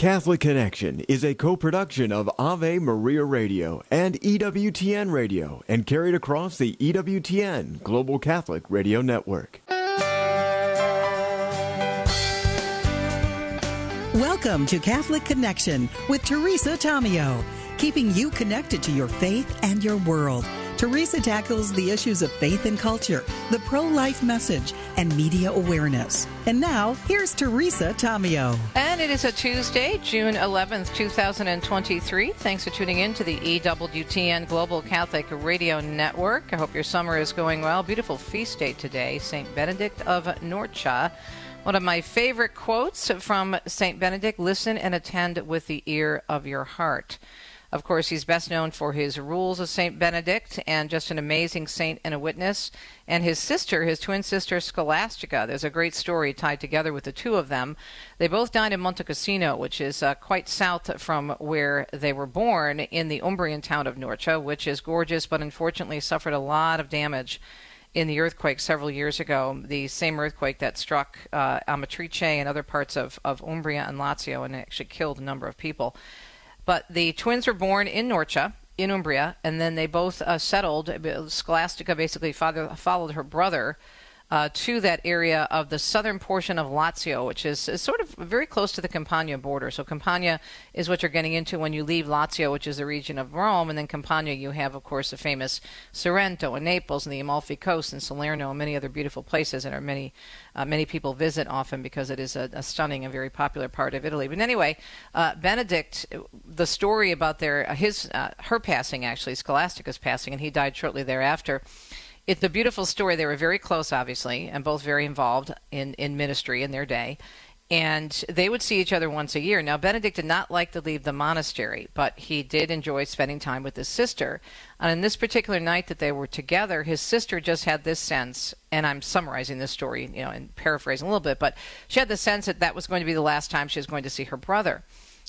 Catholic Connection is a co production of Ave Maria Radio and EWTN Radio and carried across the EWTN Global Catholic Radio Network. Welcome to Catholic Connection with Teresa Tomeo, keeping you connected to your faith and your world. Teresa tackles the issues of faith and culture, the pro life message, and media awareness. And now, here's Teresa Tomeo. And it is a Tuesday, June 11th, 2023. Thanks for tuning in to the EWTN Global Catholic Radio Network. I hope your summer is going well. Beautiful feast day today, St. Benedict of Norcia. One of my favorite quotes from St. Benedict listen and attend with the ear of your heart. Of course, he's best known for his rules of St. Benedict and just an amazing saint and a witness. And his sister, his twin sister Scholastica, there's a great story tied together with the two of them. They both died in Monte Cassino, which is uh, quite south from where they were born in the Umbrian town of Norcia, which is gorgeous but unfortunately suffered a lot of damage in the earthquake several years ago, the same earthquake that struck uh, Amatrice and other parts of, of Umbria and Lazio and actually killed a number of people. But the twins were born in Norcia, in Umbria, and then they both uh, settled. Scholastica basically father, followed her brother uh, to that area of the southern portion of Lazio, which is, is, sort of very close to the Campania border. So Campania is what you're getting into when you leave Lazio, which is the region of Rome, and then Campania you have, of course, the famous Sorrento and Naples and the Amalfi Coast and Salerno and many other beautiful places that are many uh, many people visit often because it is a, a, stunning and very popular part of Italy. But anyway, uh, Benedict, the story about their his uh, her passing actually, Scholastica's passing, and he died shortly thereafter it's a beautiful story. They were very close, obviously, and both very involved in, in ministry in their day. And they would see each other once a year. Now, Benedict did not like to leave the monastery, but he did enjoy spending time with his sister. And in this particular night that they were together, his sister just had this sense, and I'm summarizing this story, you know, and paraphrasing a little bit, but she had the sense that that was going to be the last time she was going to see her brother.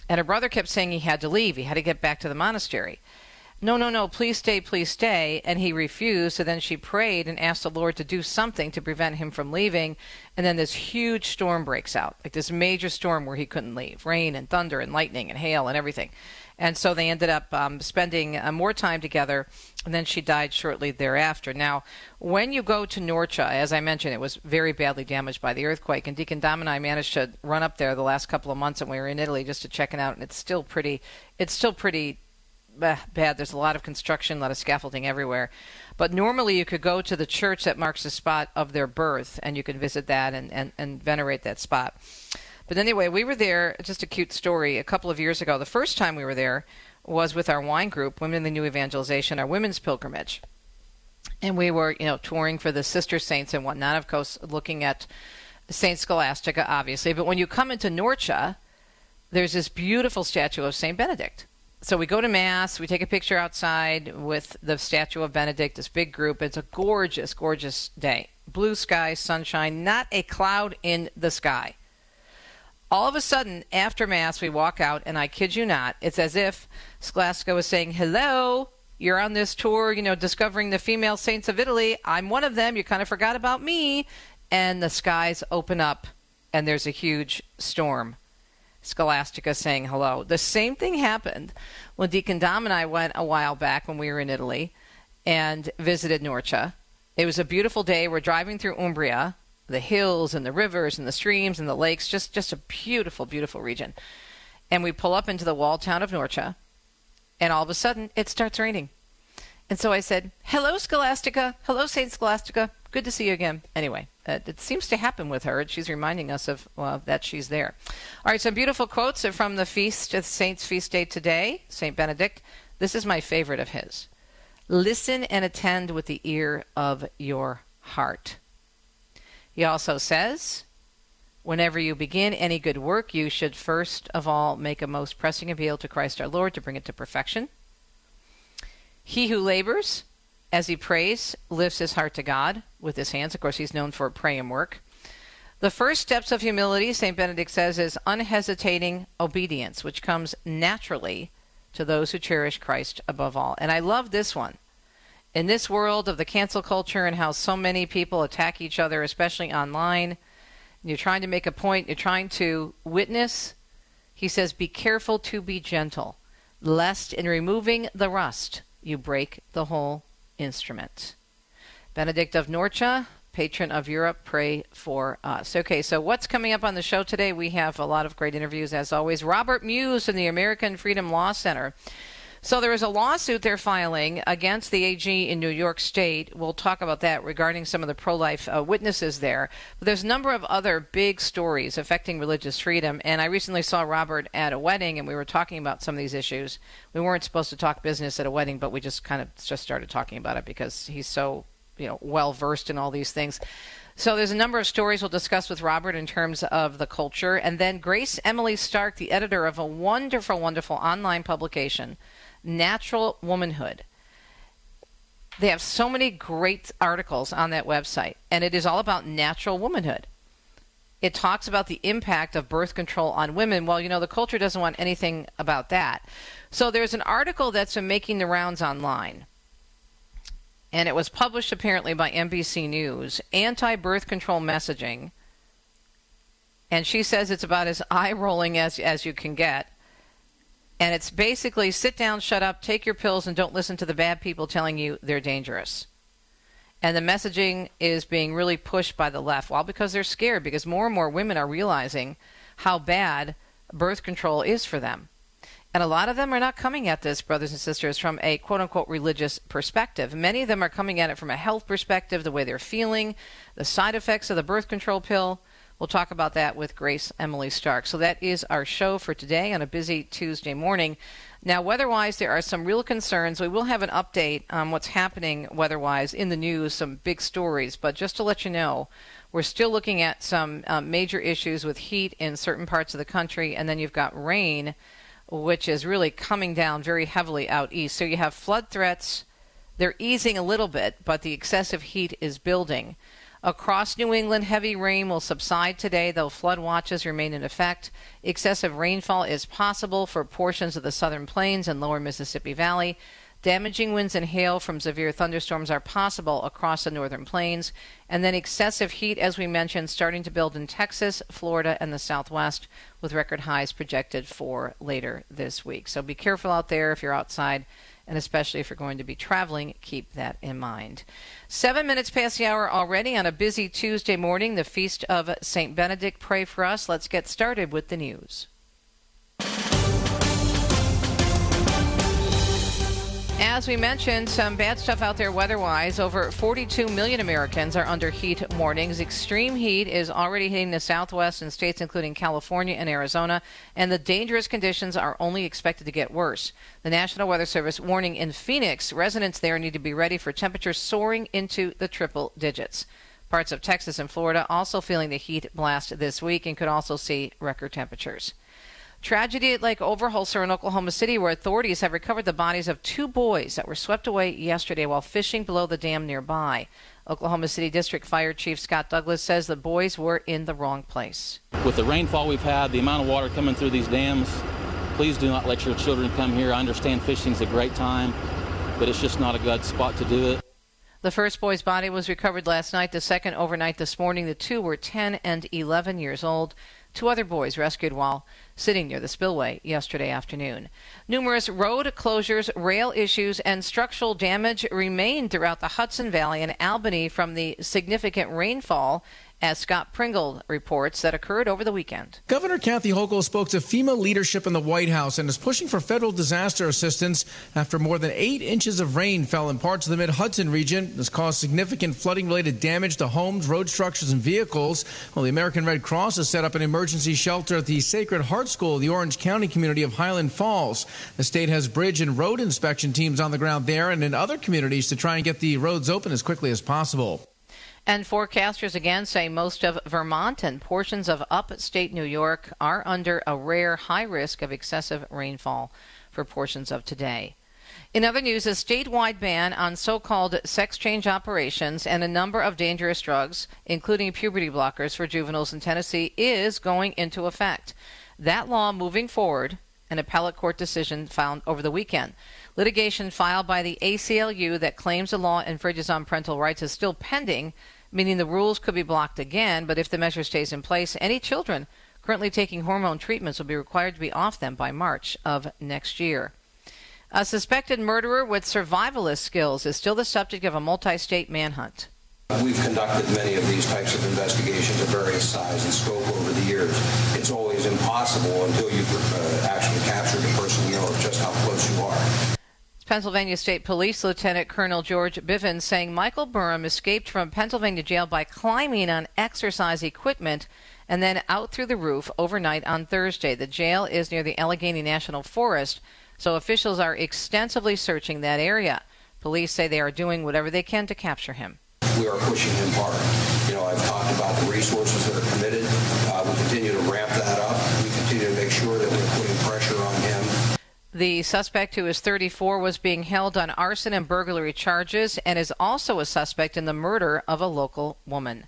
And her brother kept saying he had to leave, he had to get back to the monastery no, no, no, please stay, please stay. And he refused. So then she prayed and asked the Lord to do something to prevent him from leaving. And then this huge storm breaks out, like this major storm where he couldn't leave rain and thunder and lightning and hail and everything. And so they ended up um, spending uh, more time together. And then she died shortly thereafter. Now, when you go to Norcia, as I mentioned, it was very badly damaged by the earthquake. And Deacon Dom and I managed to run up there the last couple of months, and we were in Italy just to check it out. And it's still pretty, it's still pretty bad. There's a lot of construction, a lot of scaffolding everywhere. But normally you could go to the church that marks the spot of their birth and you can visit that and, and, and venerate that spot. But anyway, we were there, just a cute story, a couple of years ago. The first time we were there was with our wine group, Women in the New Evangelization, our women's pilgrimage. And we were, you know, touring for the sister saints and whatnot, of course, looking at Saint Scholastica, obviously. But when you come into Norcia, there's this beautiful statue of Saint Benedict so we go to mass we take a picture outside with the statue of benedict this big group. It's a gorgeous gorgeous day. Blue sky sunshine not a cloud in the sky. All of a sudden after mass we walk out and i kid you not it's as if scholastica was saying hello you're on this tour you know discovering the female saints of italy. I'm one of them. You kind of forgot about me. And the skies open up and there's a huge storm Scholastica saying hello. The same thing happened when Deacon Dom and I went a while back when we were in Italy and visited Norcia. It was a beautiful day. We're driving through Umbria, the hills and the rivers and the streams and the lakes, just, just a beautiful, beautiful region. And we pull up into the walled town of Norcia, and all of a sudden it starts raining. And so I said, Hello, Scholastica. Hello, St. Scholastica. Good to see you again. Anyway, uh, it seems to happen with her. and She's reminding us of well, that she's there. All right, some beautiful quotes from the feast, the Saint's feast day today, Saint Benedict. This is my favorite of his. Listen and attend with the ear of your heart. He also says, Whenever you begin any good work, you should first of all make a most pressing appeal to Christ our Lord to bring it to perfection. He who labors as he prays, lifts his heart to God with his hands. Of course, he's known for praying work. The first steps of humility, St. Benedict says, is unhesitating obedience, which comes naturally to those who cherish Christ above all. And I love this one. In this world of the cancel culture and how so many people attack each other, especially online, you're trying to make a point, you're trying to witness He says, Be careful to be gentle, lest in removing the rust you break the whole instrument. Benedict of Norcia, patron of Europe, pray for us. Okay, so what's coming up on the show today? We have a lot of great interviews, as always. Robert Muise from the American Freedom Law Center. So there is a lawsuit they're filing against the AG in New York State. We'll talk about that regarding some of the pro-life uh, witnesses there. But there's a number of other big stories affecting religious freedom. And I recently saw Robert at a wedding, and we were talking about some of these issues. We weren't supposed to talk business at a wedding, but we just kind of just started talking about it because he's so you know well versed in all these things. So there's a number of stories we'll discuss with Robert in terms of the culture, and then Grace Emily Stark, the editor of a wonderful, wonderful online publication Natural Womanhood. They have so many great articles on that website, and it is all about natural womanhood. It talks about the impact of birth control on women. Well, you know, the culture doesn't want anything about that. So there's an article that's been making the rounds online, and it was published apparently by NBC News Anti birth control messaging. And she says it's about as eye rolling as, as you can get. And it's basically sit down, shut up, take your pills, and don't listen to the bad people telling you they're dangerous. And the messaging is being really pushed by the left. Well, because they're scared, because more and more women are realizing how bad birth control is for them. And a lot of them are not coming at this, brothers and sisters, from a quote unquote religious perspective. Many of them are coming at it from a health perspective, the way they're feeling, the side effects of the birth control pill. We'll talk about that with Grace Emily Stark. So that is our show for today on a busy Tuesday morning. Now, weather-wise, there are some real concerns. We will have an update on what's happening weather-wise in the news, some big stories. But just to let you know, we're still looking at some uh, major issues with heat in certain parts of the country, and then you've got rain, which is really coming down very heavily out east. So you have flood threats. They're easing a little bit, but the excessive heat is building. Across New England, heavy rain will subside today, though flood watches remain in effect. Excessive rainfall is possible for portions of the southern plains and lower Mississippi Valley. Damaging winds and hail from severe thunderstorms are possible across the northern plains. And then excessive heat, as we mentioned, starting to build in Texas, Florida, and the southwest, with record highs projected for later this week. So be careful out there if you're outside and especially if you're going to be traveling, keep that in mind. Seven minutes past the hour already on a busy Tuesday morning, the feast of St. Benedict. Pray for us. Let's get started with the news. As we mentioned, some bad stuff out there weather wise. Over 42 million Americans are under heat warnings. Extreme heat is already hitting the southwest and states including California and Arizona, and the dangerous conditions are only expected to get worse. The National Weather Service warning in Phoenix residents there need to be ready for temperatures soaring into the triple digits. Parts of Texas and Florida also feeling the heat blast this week and could also see record temperatures. Tragedy at Lake Overholser in Oklahoma City, where authorities have recovered the bodies of two boys that were swept away yesterday while fishing below the dam nearby. Oklahoma City District Fire Chief Scott Douglas says the boys were in the wrong place. With the rainfall we've had, the amount of water coming through these dams, please do not let your children come here. I understand fishing is a great time, but it's just not a good spot to do it. The first boy's body was recovered last night, the second overnight this morning. The two were 10 and 11 years old. Two other boys rescued while sitting near the spillway yesterday afternoon. Numerous road closures, rail issues, and structural damage remain throughout the Hudson Valley and Albany from the significant rainfall as Scott Pringle reports, that occurred over the weekend. Governor Kathy Hochul spoke to FEMA leadership in the White House and is pushing for federal disaster assistance after more than eight inches of rain fell in parts of the mid Hudson region. This caused significant flooding related damage to homes, road structures, and vehicles. Well, the American Red Cross has set up an emergency shelter at the Sacred Heart School, the Orange County community of Highland Falls. The state has bridge and road inspection teams on the ground there and in other communities to try and get the roads open as quickly as possible. And forecasters again say most of Vermont and portions of upstate New York are under a rare high risk of excessive rainfall for portions of today. In other news, a statewide ban on so called sex change operations and a number of dangerous drugs, including puberty blockers for juveniles in Tennessee, is going into effect. That law moving forward, an appellate court decision found over the weekend. Litigation filed by the ACLU that claims the law infringes on parental rights is still pending, meaning the rules could be blocked again, but if the measure stays in place, any children currently taking hormone treatments will be required to be off them by March of next year. A suspected murderer with survivalist skills is still the subject of a multi state manhunt. We've conducted many of these types of investigations of various size and scope over the years. It's always impossible until you've uh, actually captured the person, you know, just how close you are. Pennsylvania State Police Lieutenant Colonel George Bivens saying Michael Burham escaped from Pennsylvania jail by climbing on exercise equipment and then out through the roof overnight on Thursday. The jail is near the Allegheny National Forest, so officials are extensively searching that area. Police say they are doing whatever they can to capture him we are pushing him hard. You know, I've talked about the resources that are committed. Uh, we continue to ramp that up. We continue to make sure that we're putting pressure on him. The suspect, who is 34, was being held on arson and burglary charges and is also a suspect in the murder of a local woman.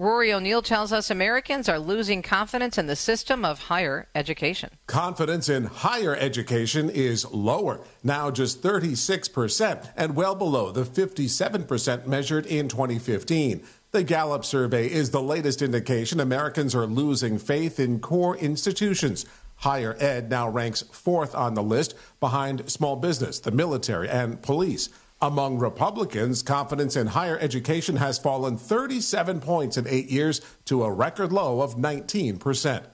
Rory O'Neill tells us Americans are losing confidence in the system of higher education. Confidence in higher education is lower, now just 36%, and well below the 57% measured in 2015. The Gallup survey is the latest indication Americans are losing faith in core institutions. Higher ed now ranks fourth on the list behind small business, the military, and police. Among Republicans, confidence in higher education has fallen 37 points in eight years to a record low of 19%.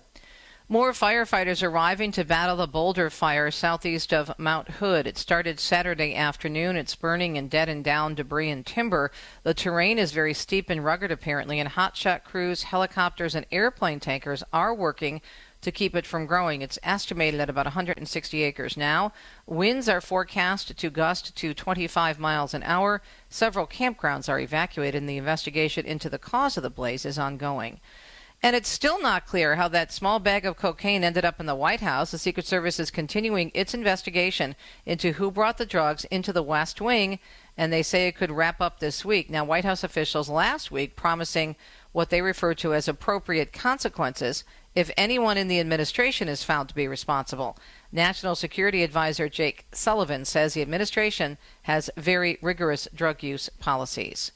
More firefighters arriving to battle the Boulder fire southeast of Mount Hood. It started Saturday afternoon. It's burning and dead and down debris and timber. The terrain is very steep and rugged, apparently, and hotshot crews, helicopters, and airplane tankers are working to keep it from growing. It's estimated at about 160 acres now. Winds are forecast to gust to 25 miles an hour. Several campgrounds are evacuated, and the investigation into the cause of the blaze is ongoing. And it's still not clear how that small bag of cocaine ended up in the White House. The Secret Service is continuing its investigation into who brought the drugs into the West Wing, and they say it could wrap up this week. Now, White House officials last week promising what they refer to as appropriate consequences if anyone in the administration is found to be responsible. National Security Advisor Jake Sullivan says the administration has very rigorous drug use policies.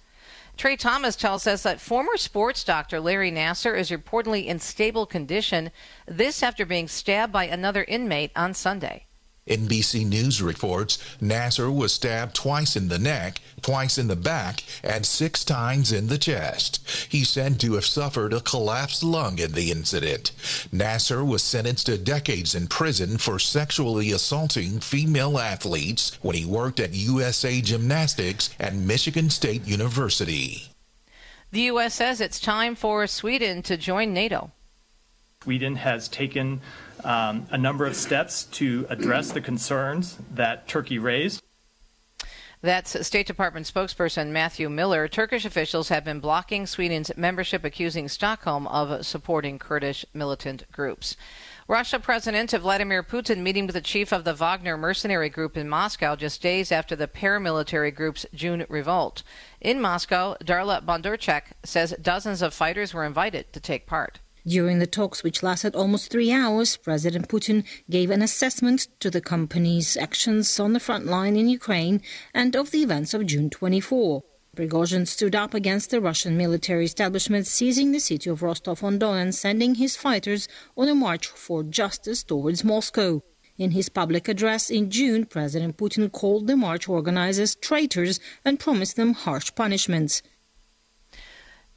Trey Thomas tells us that former sports doctor Larry Nassar is reportedly in stable condition, this after being stabbed by another inmate on Sunday. NBC News reports Nassar was stabbed twice in the neck, twice in the back, and six times in the chest. He's said to have suffered a collapsed lung in the incident. Nassar was sentenced to decades in prison for sexually assaulting female athletes when he worked at USA Gymnastics at Michigan State University. The U.S. says it's time for Sweden to join NATO. Sweden has taken um, a number of steps to address the concerns that Turkey raised. That's State Department spokesperson Matthew Miller. Turkish officials have been blocking Sweden's membership, accusing Stockholm of supporting Kurdish militant groups. Russia President Vladimir Putin meeting with the chief of the Wagner mercenary group in Moscow just days after the paramilitary group's June revolt. In Moscow, Darla Bondarchuk says dozens of fighters were invited to take part. During the talks, which lasted almost three hours, President Putin gave an assessment to the company's actions on the front line in Ukraine and of the events of June 24. Prigozhin stood up against the Russian military establishment, seizing the city of Rostov-on-Don and sending his fighters on a march for justice towards Moscow. In his public address in June, President Putin called the march organizers traitors and promised them harsh punishments.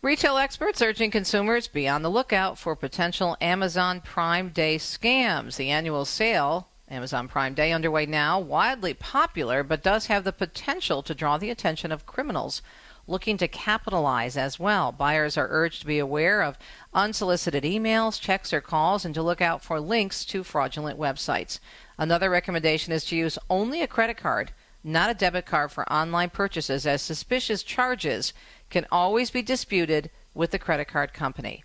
Retail experts urging consumers be on the lookout for potential Amazon Prime Day scams. The annual sale, Amazon Prime Day, underway now, widely popular, but does have the potential to draw the attention of criminals looking to capitalize as well. Buyers are urged to be aware of unsolicited emails, checks, or calls and to look out for links to fraudulent websites. Another recommendation is to use only a credit card, not a debit card for online purchases, as suspicious charges can always be disputed with the credit card company.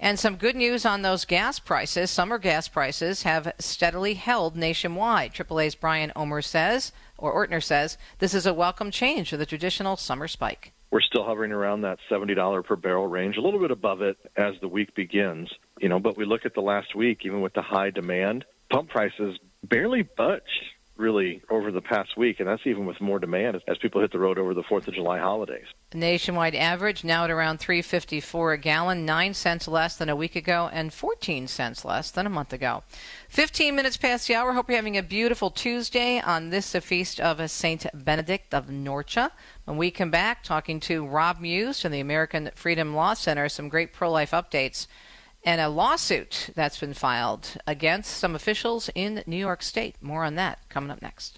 And some good news on those gas prices. Summer gas prices have steadily held nationwide. AAA's Brian Omer says, or Ortner says, this is a welcome change for the traditional summer spike. We're still hovering around that $70 per barrel range, a little bit above it as the week begins. You know, but we look at the last week, even with the high demand, pump prices barely budged really over the past week, and that's even with more demand as people hit the road over the 4th of July holidays. Nationwide average now at around 354 a gallon, 9 cents less than a week ago and 14 cents less than a month ago. 15 minutes past the hour. Hope you're having a beautiful Tuesday on this the feast of Saint Benedict of Norcia. When we come back, talking to Rob Muise from the American Freedom Law Center, some great pro-life updates and a lawsuit that's been filed against some officials in New York State. More on that coming up next.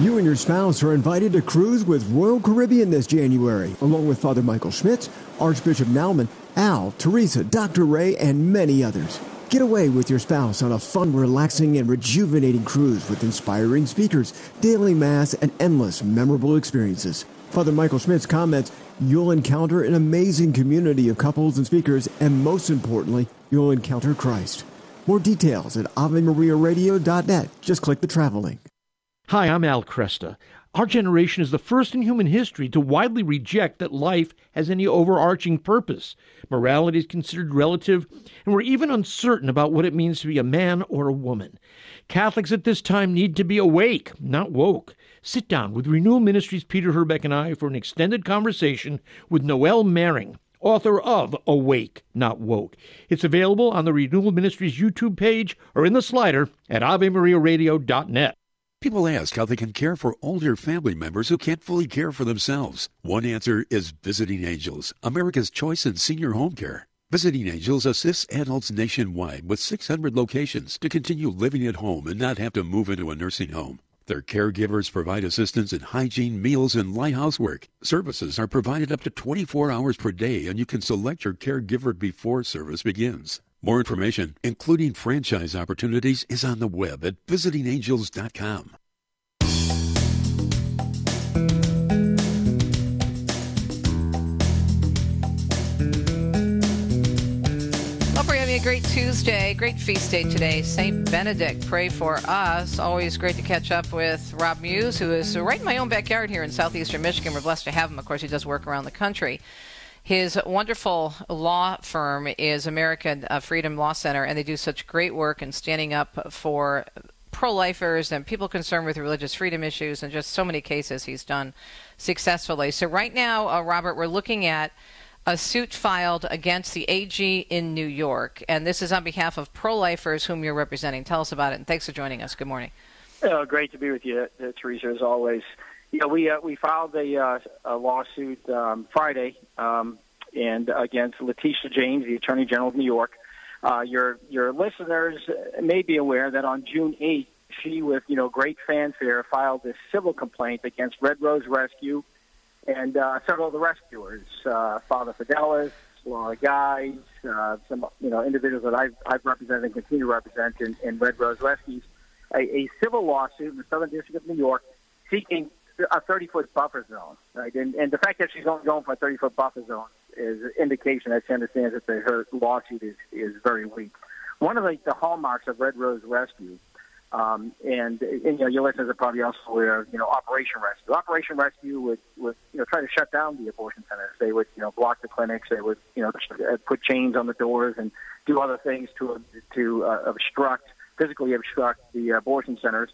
You and your spouse are invited to cruise with Royal Caribbean this January, along with Father Michael Schmitz, Archbishop Naumann, Al, Teresa, Dr. Ray, and many others. Get away with your spouse on a fun, relaxing, and rejuvenating cruise with inspiring speakers, daily mass, and endless memorable experiences. Father Michael Schmitz comments, you'll encounter an amazing community of couples and speakers, and most importantly, you'll encounter Christ. More details at AveMariaRadio.net. Just click the travel link. Hi, I'm Al Kresta. Our generation is the first in human history to widely reject that life has any overarching purpose. Morality is considered relative, and we're even uncertain about what it means to be a man or a woman. Catholics at this time need to be awake, not woke. Sit down with Renewal Ministries Peter Herbeck and I for an extended conversation with Noelle Mering, author of Awake, Not Woke. It's available on the Renewal Ministries YouTube page or in the slider at AveMariaRadio.net. People ask how they can care for older family members who can't fully care for themselves. One answer is Visiting Angels, America's choice in senior home care. Visiting Angels assists adults nationwide with 600 locations to continue living at home and not have to move into a nursing home. Their caregivers provide assistance in hygiene, meals, and light housework. Services are provided up to 24 hours per day, and you can select your caregiver before service begins. More information, including franchise opportunities, is on the web at visitingangels.com. great Tuesday, great feast day today. St. Benedict, pray for us. Always great to catch up with Rob Muise, who is right in my own backyard here in southeastern Michigan. We're blessed to have him. Of course, he does work around the country. His wonderful law firm is American uh, Freedom Law Center, and they do such great work in standing up for pro lifers and people concerned with religious freedom issues, and just so many cases he's done successfully. So, right now, uh, Robert, we're looking at a suit filed against the AG in New York, and this is on behalf of pro lifers whom you're representing. Tell us about it, and thanks for joining us. Good morning. Uh, great to be with you, uh, Teresa, as always. Yeah, we uh, we filed a, uh, a lawsuit um, Friday, um, and against Letitia James, the Attorney General of New York. Uh, your your listeners may be aware that on June 8th, she, with you know great fanfare, filed this civil complaint against Red Rose Rescue and uh, several of the rescuers, uh, Father Fidelis, Laura Gies, uh, some you know individuals that I've, I've represented and continue to represent in, in Red Rose Rescues, a, a civil lawsuit in the Southern District of New York seeking a 30 foot buffer zone. Right? And, and the fact that she's only going for a 30 foot buffer zone is an indication that she understands that the, her lawsuit is, is very weak. One of the, the hallmarks of Red Rose Rescue, um, and, and you know your listeners are probably also aware of you know Operation Rescue. Operation Rescue would, would you know try to shut down the abortion centers. They would you know block the clinics. They would you know put chains on the doors and do other things to to uh, obstruct physically obstruct the abortion centers.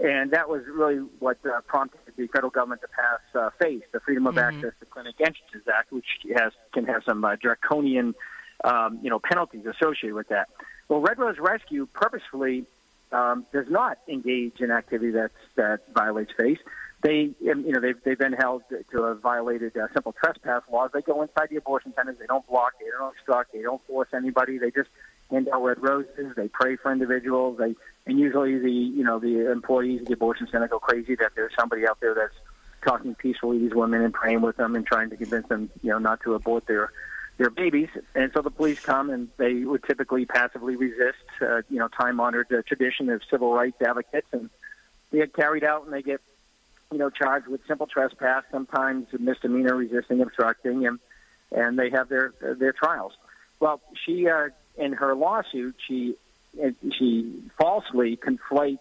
And that was really what uh, prompted the federal government to pass uh, FACE, the Freedom of mm-hmm. Access to Clinic Entrances Act, which has can have some uh, draconian, um, you know, penalties associated with that. Well, Red Rose Rescue purposefully um, does not engage in activity that's, that violates FACE. They, um, you know, they've, they've been held to have violated uh, simple trespass laws. They go inside the abortion centers. They don't block. They don't obstruct. They don't force anybody. They just hand out red roses. They pray for individuals. They and usually the you know the employees of the abortion center go crazy that there's somebody out there that's talking peacefully to these women and praying with them and trying to convince them you know not to abort their their babies. And so the police come and they would typically passively resist uh, you know time honored uh, tradition of civil rights advocates and they get carried out and they get you know, charged with simple trespass, sometimes misdemeanor resisting, obstructing, and and they have their their trials. Well, she uh, in her lawsuit, she she falsely conflates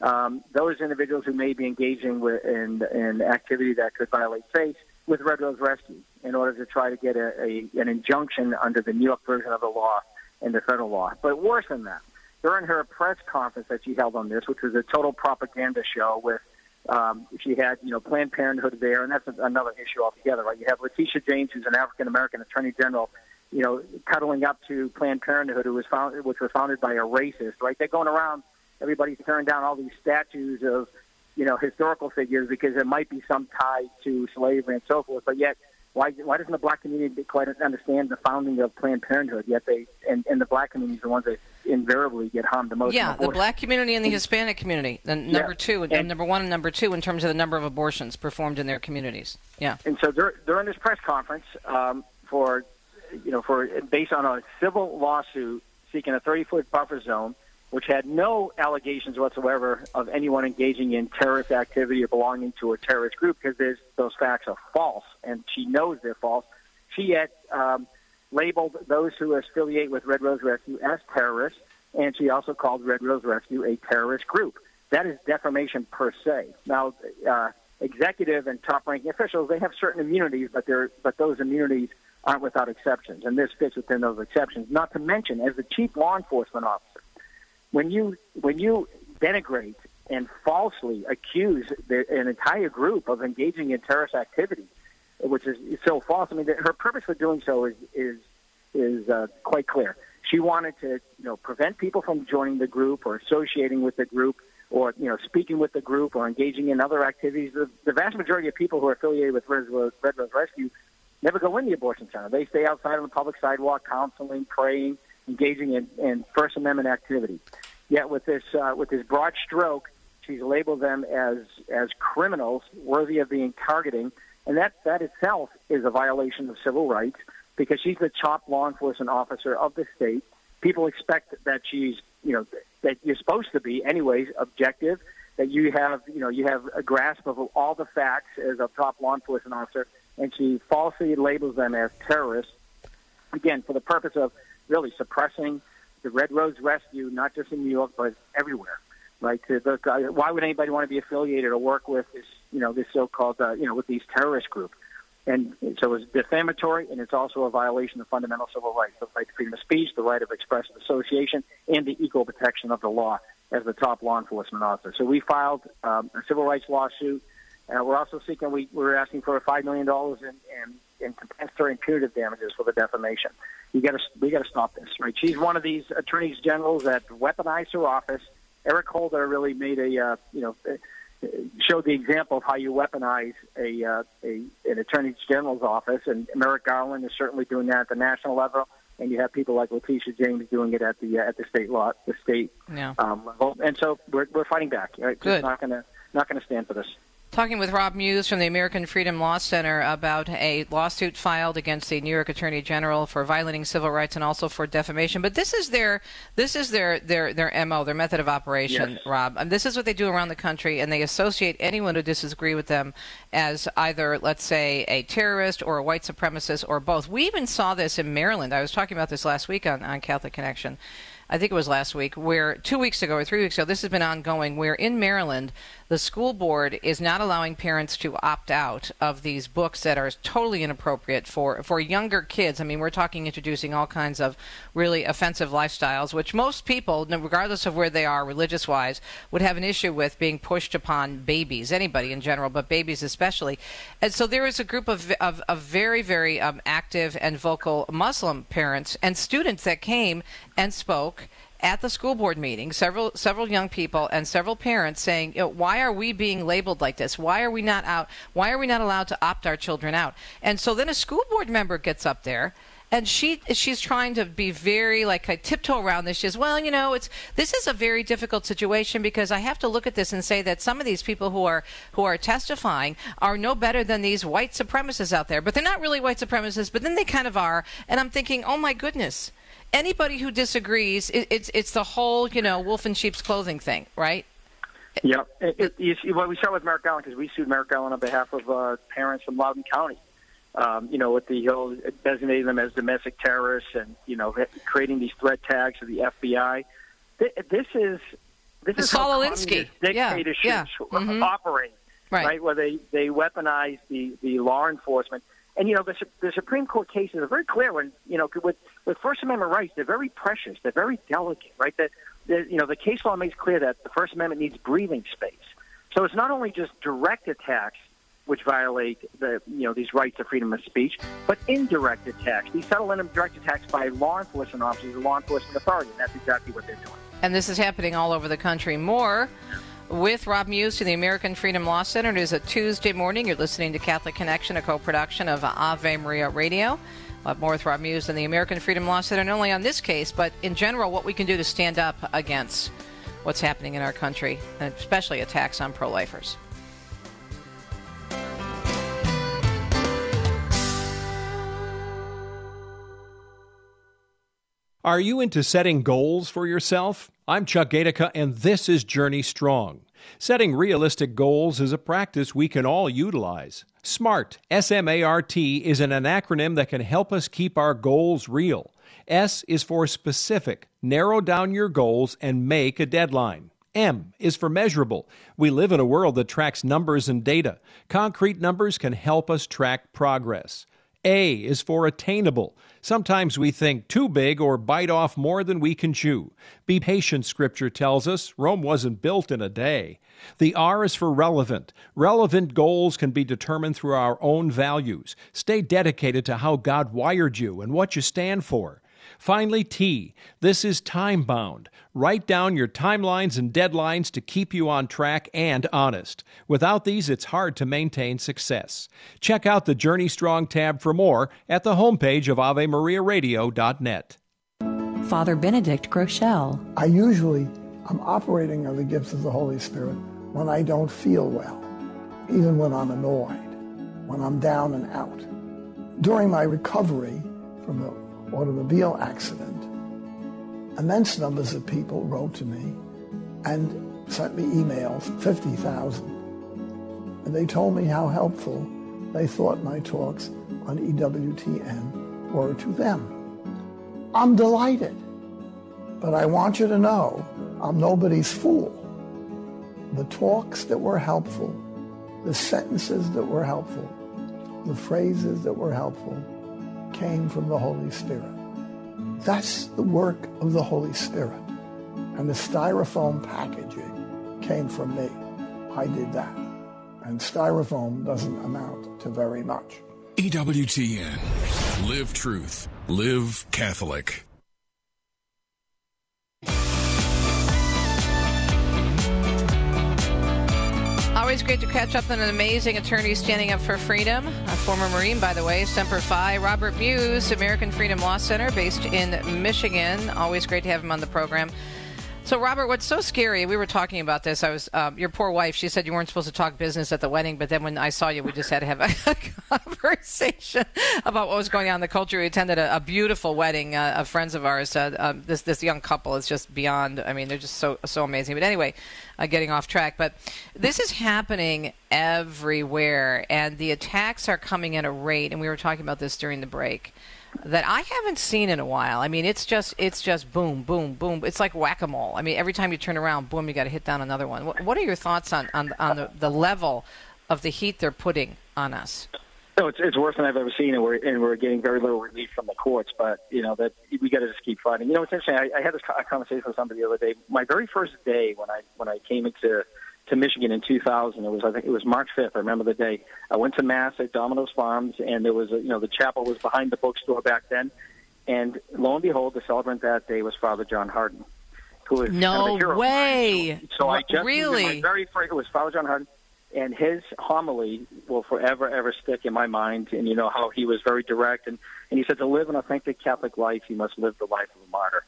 um, those individuals who may be engaging with, in, in activity that could violate FACE with Red Rose Rescue in order to try to get a, a, an injunction under the New York version of the law and the federal law. But worse than that, during her press conference that she held on this, which was a total propaganda show with um, she had, you know, Planned Parenthood there, and that's another issue altogether, right? You have Letitia James, who's an African American Attorney General, you know, cuddling up to Planned Parenthood, who was found, which was founded by a racist, right? They're going around everybody's tearing down all these statues of, you know, historical figures because there might be some tie to slavery and so forth. But yet, why why doesn't the black community quite understand the founding of Planned Parenthood? Yet they and, and the black community is the ones that invariably get harmed the most. Yeah, the black community and the Hispanic community. And number yeah. two, and, number one and number two in terms of the number of abortions performed in their communities. Yeah. And so dur- during this press conference, um, for you know, for based on a civil lawsuit seeking a 30 foot buffer zone which had no allegations whatsoever of anyone engaging in terrorist activity or belonging to a terrorist group because those facts are false, and she knows they're false. She yet um, labeled those who affiliate with Red Rose Rescue as terrorists, and she also called Red Rose Rescue a terrorist group. That is defamation per se. Now, uh, executive and top-ranking officials they have certain immunities, but they're but those immunities aren't without exceptions, and this fits within those exceptions. Not to mention, as the chief law enforcement officer, when you when you denigrate and falsely accuse the, an entire group of engaging in terrorist activity, which is, so false. I mean, her purpose for doing so is is is uh, quite clear. She wanted to, you know, prevent people from joining the group or associating with the group or, you know, speaking with the group or engaging in other activities. The, the vast majority of people who are affiliated with Red Rose, Red Rose Rescue never go in the abortion center. They stay outside on the public sidewalk, counseling, praying, engaging in, in First Amendment activity. Yet with this uh, with this broad stroke, she's labeled them as as criminals worthy of being targeting, and that that itself is a violation of civil rights because she's the top law enforcement officer of the state. People expect that she's you know that you're supposed to be anyways objective, that you have you know you have a grasp of all the facts as a top law enforcement officer, and she falsely labels them as terrorists. Again, for the purpose of really suppressing the Red Rose Rescue, not just in New York, but everywhere. Right? To the, uh, why would anybody want to be affiliated or work with this, you know, this so-called, uh, you know, with these terrorist groups? And so it's defamatory, and it's also a violation of fundamental civil rights: the right to freedom of speech, the right of expressive association, and the equal protection of the law as the top law enforcement officer. So we filed um, a civil rights lawsuit. Uh, we're also seeking we we're asking for five million dollars in, in in compensatory and punitive damages for the defamation. You got to we got to stop this, right? She's one of these attorneys generals that weaponized her office. Eric Holder really made a uh, you know uh, showed the example of how you weaponize a, uh, a an attorney general's office, and Merrick Garland is certainly doing that at the national level. And you have people like Letitia James doing it at the uh, at the state law, the state yeah. um, level, and so we're we're fighting back. Right? Good. We're not going to not going to stand for this. Talking with Rob Muise from the American Freedom Law Center about a lawsuit filed against the New York Attorney General for violating civil rights and also for defamation. But this is their this is their their their mo, their method of operation, yes. Rob. And this is what they do around the country, and they associate anyone who disagrees with them as either, let's say, a terrorist or a white supremacist or both. We even saw this in Maryland. I was talking about this last week on, on Catholic Connection. I think it was last week, where two weeks ago or three weeks ago, this has been ongoing, where in Maryland, the school board is not allowing parents to opt out of these books that are totally inappropriate for, for younger kids. I mean, we're talking introducing all kinds of really offensive lifestyles, which most people, regardless of where they are religious wise, would have an issue with being pushed upon babies, anybody in general, but babies especially. And so there is a group of, of, of very, very um, active and vocal Muslim parents and students that came and spoke at the school board meeting, several several young people and several parents saying, you know, "Why are we being labeled like this? Why are we not out? Why are we not allowed to opt our children out?" And so then a school board member gets up there and she she's trying to be very like I tiptoe around this. She says, "Well, you know, it's this is a very difficult situation because I have to look at this and say that some of these people who are who are testifying are no better than these white supremacists out there, but they're not really white supremacists, but then they kind of are." And I'm thinking, "Oh my goodness." Anybody who disagrees, it, it's it's the whole you know wolf in sheep's clothing thing, right? Yeah, it, it, see, well, we start with Merrick Garland because we sued Merrick Garland on behalf of uh, parents from Loudoun County. Um, you know, with the whole designating them as domestic terrorists and you know creating these threat tags to the FBI. This is this is Saul how dictatorships yeah. yeah. Mm-hmm. operate, right. right? Where they they weaponize the the law enforcement. And you know the, the Supreme Court cases are very clear when you know with with First Amendment rights they're very precious they're very delicate right that you know the case law makes clear that the First Amendment needs breathing space so it's not only just direct attacks which violate the you know these rights of freedom of speech, but indirect attacks. These subtle and indirect attacks by law enforcement officers law enforcement authorities. And that's exactly what they're doing. And this is happening all over the country. More with Rob Muise to the American Freedom Law Center. It is a Tuesday morning. You're listening to Catholic Connection, a co-production of Ave Maria Radio. We'll more with Rob Muise and the American Freedom Law Center, not only on this case, but in general, what we can do to stand up against what's happening in our country, and especially attacks on pro-lifers. Are you into setting goals for yourself? I'm Chuck Gatica, and this is Journey Strong. Setting realistic goals is a practice we can all utilize. SMART, S M A R T, is an acronym that can help us keep our goals real. S is for specific, narrow down your goals and make a deadline. M is for measurable. We live in a world that tracks numbers and data. Concrete numbers can help us track progress. A is for attainable. Sometimes we think too big or bite off more than we can chew. Be patient, Scripture tells us. Rome wasn't built in a day. The R is for relevant. Relevant goals can be determined through our own values. Stay dedicated to how God wired you and what you stand for. Finally, T. This is time bound. Write down your timelines and deadlines to keep you on track and honest. Without these, it's hard to maintain success. Check out the Journey Strong tab for more at the homepage of AveMariaRadio.net. Father Benedict Groeschel. I usually I'm operating on the gifts of the Holy Spirit when I don't feel well, even when I'm annoyed, when I'm down and out. During my recovery from the automobile accident, immense numbers of people wrote to me and sent me emails, 50,000. And they told me how helpful they thought my talks on EWTN were to them. I'm delighted. But I want you to know I'm nobody's fool. The talks that were helpful, the sentences that were helpful, the phrases that were helpful, came from the Holy Spirit. That's the work of the Holy Spirit. And the styrofoam packaging came from me. I did that. And styrofoam doesn't amount to very much. EWTN. Live truth. Live Catholic. Always great to catch up with an amazing attorney standing up for freedom. A former Marine, by the way, Semper Fi. Robert Muise, American Freedom Law Center, based in Michigan. Always great to have him on the program. So, Robert, what's so scary? We were talking about this. I was um, your poor wife. She said you weren't supposed to talk business at the wedding, but then when I saw you, we just had to have a, conversation about what was going on in the culture. We attended a, a beautiful wedding uh, of friends of ours. Uh, uh, this this young couple is just beyond. I mean, they're just so so amazing. But anyway, uh, getting off track. But this is happening everywhere, and the attacks are coming at a rate. And we were talking about this during the break that I haven't seen in a while. I mean, it's just it's just boom, boom, boom. It's like whack a mole. I mean, every time you turn around, boom, you got to hit down another one. What, what, are your thoughts on on, on the, the level of the heat they're putting on us? No, it's it's worse than I've ever seen, and we're and we're getting very little relief from the courts. But you know that we got to just keep fighting. You know, it's interesting. I, I had this conversation with somebody the other day. My very first day when I when I came into to Michigan in 2000. It was I think it was March 5th. I remember the day. I went to mass at Domino's Farms, and there was a, you know the chapel was behind the bookstore back then, and lo and behold, the celebrant that day was Father John Hardon, who is no kind of way. So, I just really my very first it was Father John Hardon. And his homily will forever, ever stick in my mind. And you know how he was very direct, and, and he said, to live an authentic Catholic life, you must live the life of a martyr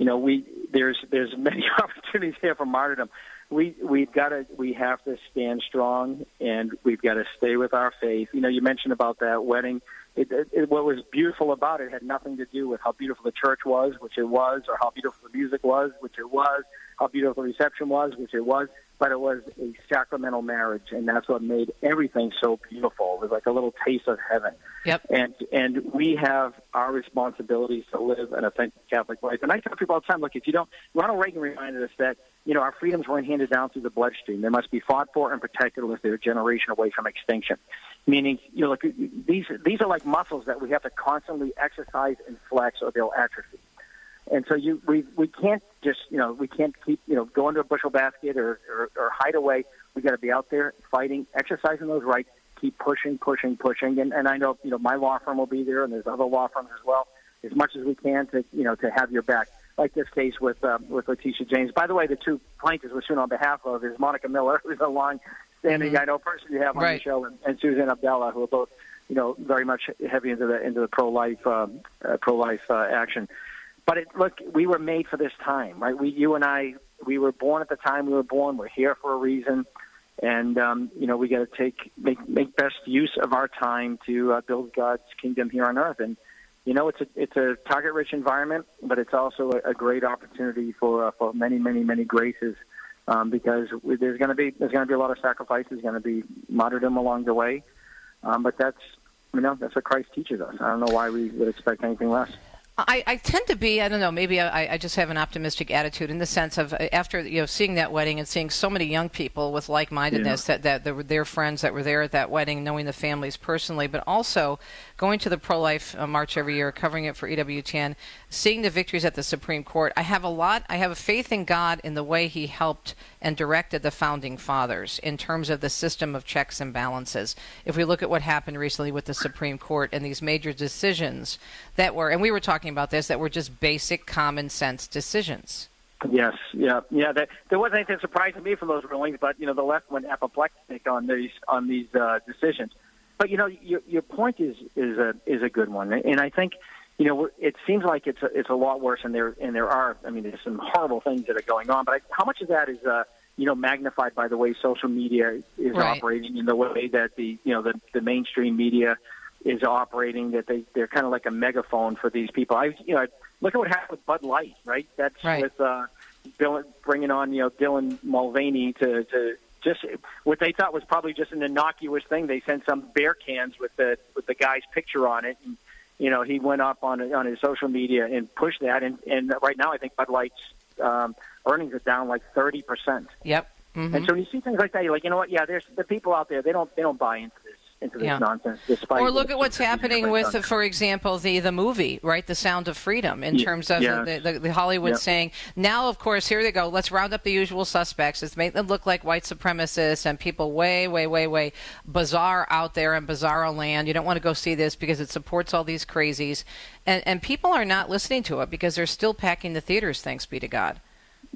you know we there's there's many opportunities here for martyrdom we we've got to we have to stand strong and we've got to stay with our faith. You know, you mentioned about that wedding. It, it, it, what was beautiful about it had nothing to do with how beautiful the church was, which it was, or how beautiful the music was, which it was, how beautiful the reception was, which it was. but it was a sacramental marriage, and that's what made everything so beautiful. It was like a little taste of heaven. Yep. And and we have our responsibilities to live an authentic Catholic life. And I tell people all the time, look, if you don't, Ronald Reagan reminded us that you know our freedoms weren't handed down through the bloodstream; they must be fought for and protected, unless they're a generation away from extinction. Meaning, you know, like these these are like muscles that we have to constantly exercise and flex, or they'll atrophy. And so you we we can't just you know we can't keep you know go into a bushel basket or or, or hide away. We got to be out there fighting, exercising those rights, keep pushing, pushing, pushing. And and I know you know my law firm will be there, and there's other law firms as well. As much as we can to you know to have your back, like this case with uh, with Letitia James. By the way, the two plaintiffs we're suing on behalf of is Monica Miller, who's a long-standing mm-hmm. I know person you have on right. the show, and, and Susan Abdallah, who are both you know very much heavy into the into the pro-life um, uh, pro-life uh, action. But it, look, we were made for this time, right? We, you and I, we were born at the time we were born. We're here for a reason, and um, you know we got to take make make best use of our time to uh, build God's kingdom here on earth. And you know it's a it's a target-rich environment, but it's also a, a great opportunity for uh, for many many many graces. Um, because there's going to be there's going to be a lot of sacrifices, going to be martyrdom along the way, um, but that's you know that's what Christ teaches us. I don't know why we would expect anything less. I, I tend to be, I don't know, maybe I, I just have an optimistic attitude in the sense of uh, after you know seeing that wedding and seeing so many young people with like-mindedness Yeah. that that were their friends that were there at that wedding, knowing the families personally, but also going to the pro-life uh, march every year, covering it for EWTN, seeing the victories at the Supreme Court. I have a lot. I have a faith in God in the way He helped and directed the founding fathers in terms of the system of checks and balances. If we look at what happened recently with the Supreme Court and these major decisions that were, and we were talking about this, that were just basic common sense decisions. Yes, yeah, yeah. That, there wasn't anything surprising to me from those rulings, but you know the left went apoplectic on these on these uh, decisions. But you know your your point is is a is a good one, and I think you know it seems like it's a, it's a lot worse, and there and there are I mean there's some horrible things that are going on, but I, how much of that is uh, you know magnified by the way social media is Right. operating, in the way that the you know the the mainstream media is operating that they they're kind of like a megaphone for these people. I you know look at what happened with Bud Light, right? That's Right. with uh, Dylan bringing on you know Dylan Mulvaney to to just what they thought was probably just an innocuous thing. They sent some beer cans with the with the guy's picture on it, and you know he went up on on his social media and pushed that. And and right now I think Bud Light's um, earnings are down like thirty percent. Yep. Mhm. And so when you see things like that, you're like, you know what? Yeah, there's the people out there. They don't they don't buy into this into this Yeah. nonsense. Despite Or look at what's happening with, for example, the the movie, right? The Sound of Freedom, in Ye- terms of yes. the, the, the Hollywood saying, now, of course, here they go. Let's round up the usual suspects. Let's make them look like white supremacists and people way, way, way, way bizarre out there in bizarro land. You don't want to go see this because it supports all these crazies, and and people are not listening to it because they're still packing the theaters. Thanks be to God.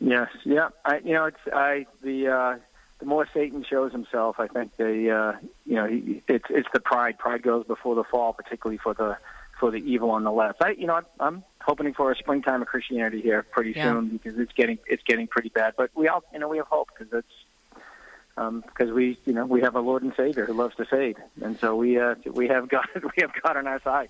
Yes, yeah. I, you know, it's I the uh, the more Satan shows himself, I think the uh, you know he, it's it's the pride. Pride goes before the fall, particularly for the for the evil on the left. I you know I'm, I'm hoping for a springtime of Christianity here pretty Yeah. soon because it's getting it's getting pretty bad. But we all you know we have hope because it's um, because we you know we have a Lord and Savior who loves to save, and so we uh, we have God we have God on our side.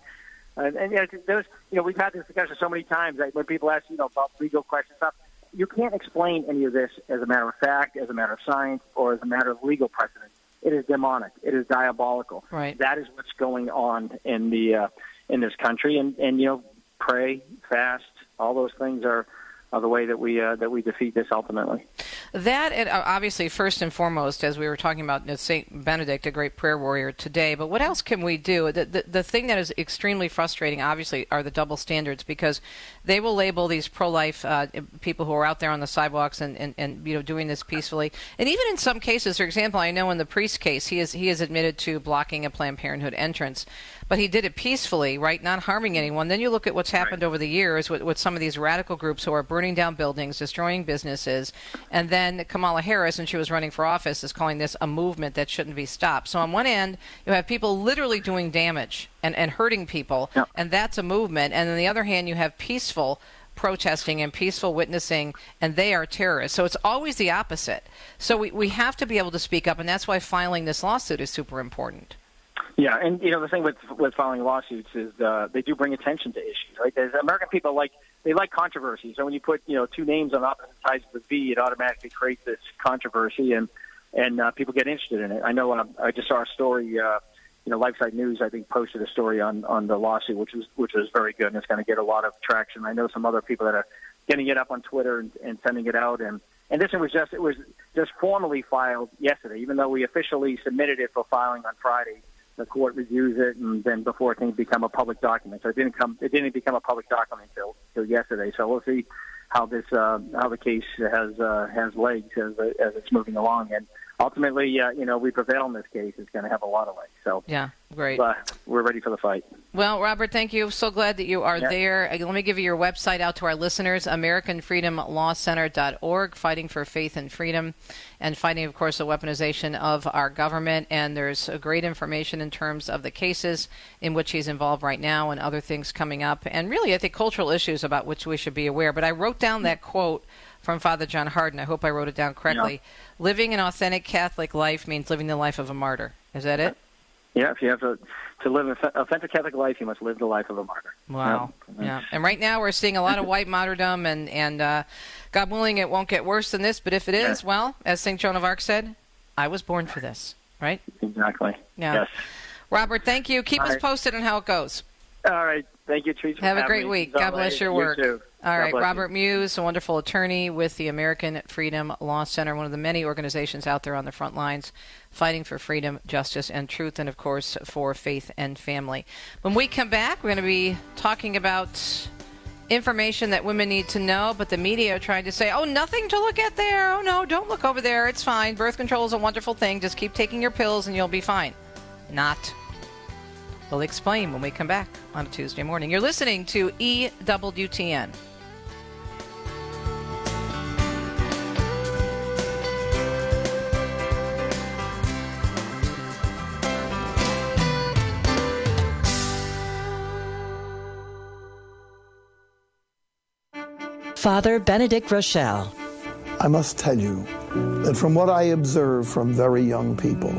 And, and yeah, there's you know we've had this discussion so many times like, when people ask you know about legal questions stuff. You can't explain any of this as a matter of fact, as a matter of science, or as a matter of legal precedent. It is demonic. It is diabolical. Right. That is what's going on in the uh, in this country. And and you know, pray, fast, all those things are are the way that we uh, that we defeat this ultimately. That, and uh, obviously, first and foremost, as we were talking about uh, Saint Benedict, a great prayer warrior today. But what else can we do? The, the the thing that is extremely frustrating, obviously, are the double standards because they will label these pro-life uh, people who are out there on the sidewalks and, and, and you know doing this peacefully. And even in some cases, for example, I know in the priest case, he is he is admitted to blocking a Planned Parenthood entrance, but he did it peacefully, right, not harming anyone. Then you look at what's happened over the years with, with some of these radical groups who are burning down buildings, destroying businesses, and then Kamala Harris, when she was running for office, is calling this a movement that shouldn't be stopped. So on one end, you have people literally doing damage and, and hurting people, and that's a movement. And on the other hand, you have peaceful protesting and peaceful witnessing, and they are terrorists. So it's always the opposite. So we, we have to be able to speak up, and that's why filing this lawsuit is super important. Yeah, and you know the thing with with filing lawsuits is uh, they do bring attention to issues. Right, There's American people like they like controversy. So when you put you know two names on opposite sides of the V, it automatically creates this controversy, and and uh, people get interested in it. I know uh, I just saw a story. Uh, you know, LifeSite News I think posted a story on on the lawsuit, which was which was very good, and it's going to get a lot of traction. I know some other people that are getting it up on Twitter and, and sending it out, and and this one was just it was just formally filed yesterday, even though we officially submitted it for filing on Friday. The court reviews it, and then before things become a public document. So it didn't come it didn't become a public document until till yesterday. So we'll see how this uh, how the case has uh, has legs as as it's moving along, and ultimately, uh, you know, we prevail in this case, it's going to have a lot of legs. So yeah, great. Uh, we're ready for the fight. Well, Robert, thank you. So glad that you are Yeah. there. Uh, Let me give you your website out to our listeners: AmericanFreedomLawCenter.org, fighting for faith and freedom, and fighting, of course, the weaponization of our government. And there's uh, great information in terms of the cases in which he's involved right now, and other things coming up, and really, I think cultural issues about which we should be aware. But I wrote down that quote from Father John Hardon. I hope I wrote it down correctly. Living an authentic Catholic life means living the life of a martyr. Is that it? Yeah, if you have to to live an authentic Catholic life, you must live the life of a martyr. Wow. Yeah. And right now we're seeing a lot of white martyrdom, and and uh, God willing, it won't get worse than this. But if it is, well, as Saint Joan of Arc said, I was born for this. Right? Exactly. Yeah. Yes. Robert, thank you. Keep All us right. posted on how it goes. All right. Thank you, Teresa. Have a great me. week. God bless your you work. too. All right, bless you. Robert Muise, a wonderful attorney with the American Freedom Law Center, one of the many organizations out there on the front lines fighting for freedom, justice, and truth, and of course for faith and family. When we come back, we're going to be talking about information that women need to know, but the media are trying to say, oh, nothing to look at there. Oh, no, don't look over there. It's fine. Birth control is a wonderful thing. Just keep taking your pills and you'll be fine. Not. We'll explain when we come back on a Tuesday morning. You're listening to EWTN. Father Benedict Groeschel. I must tell you that from what I observe from very young people,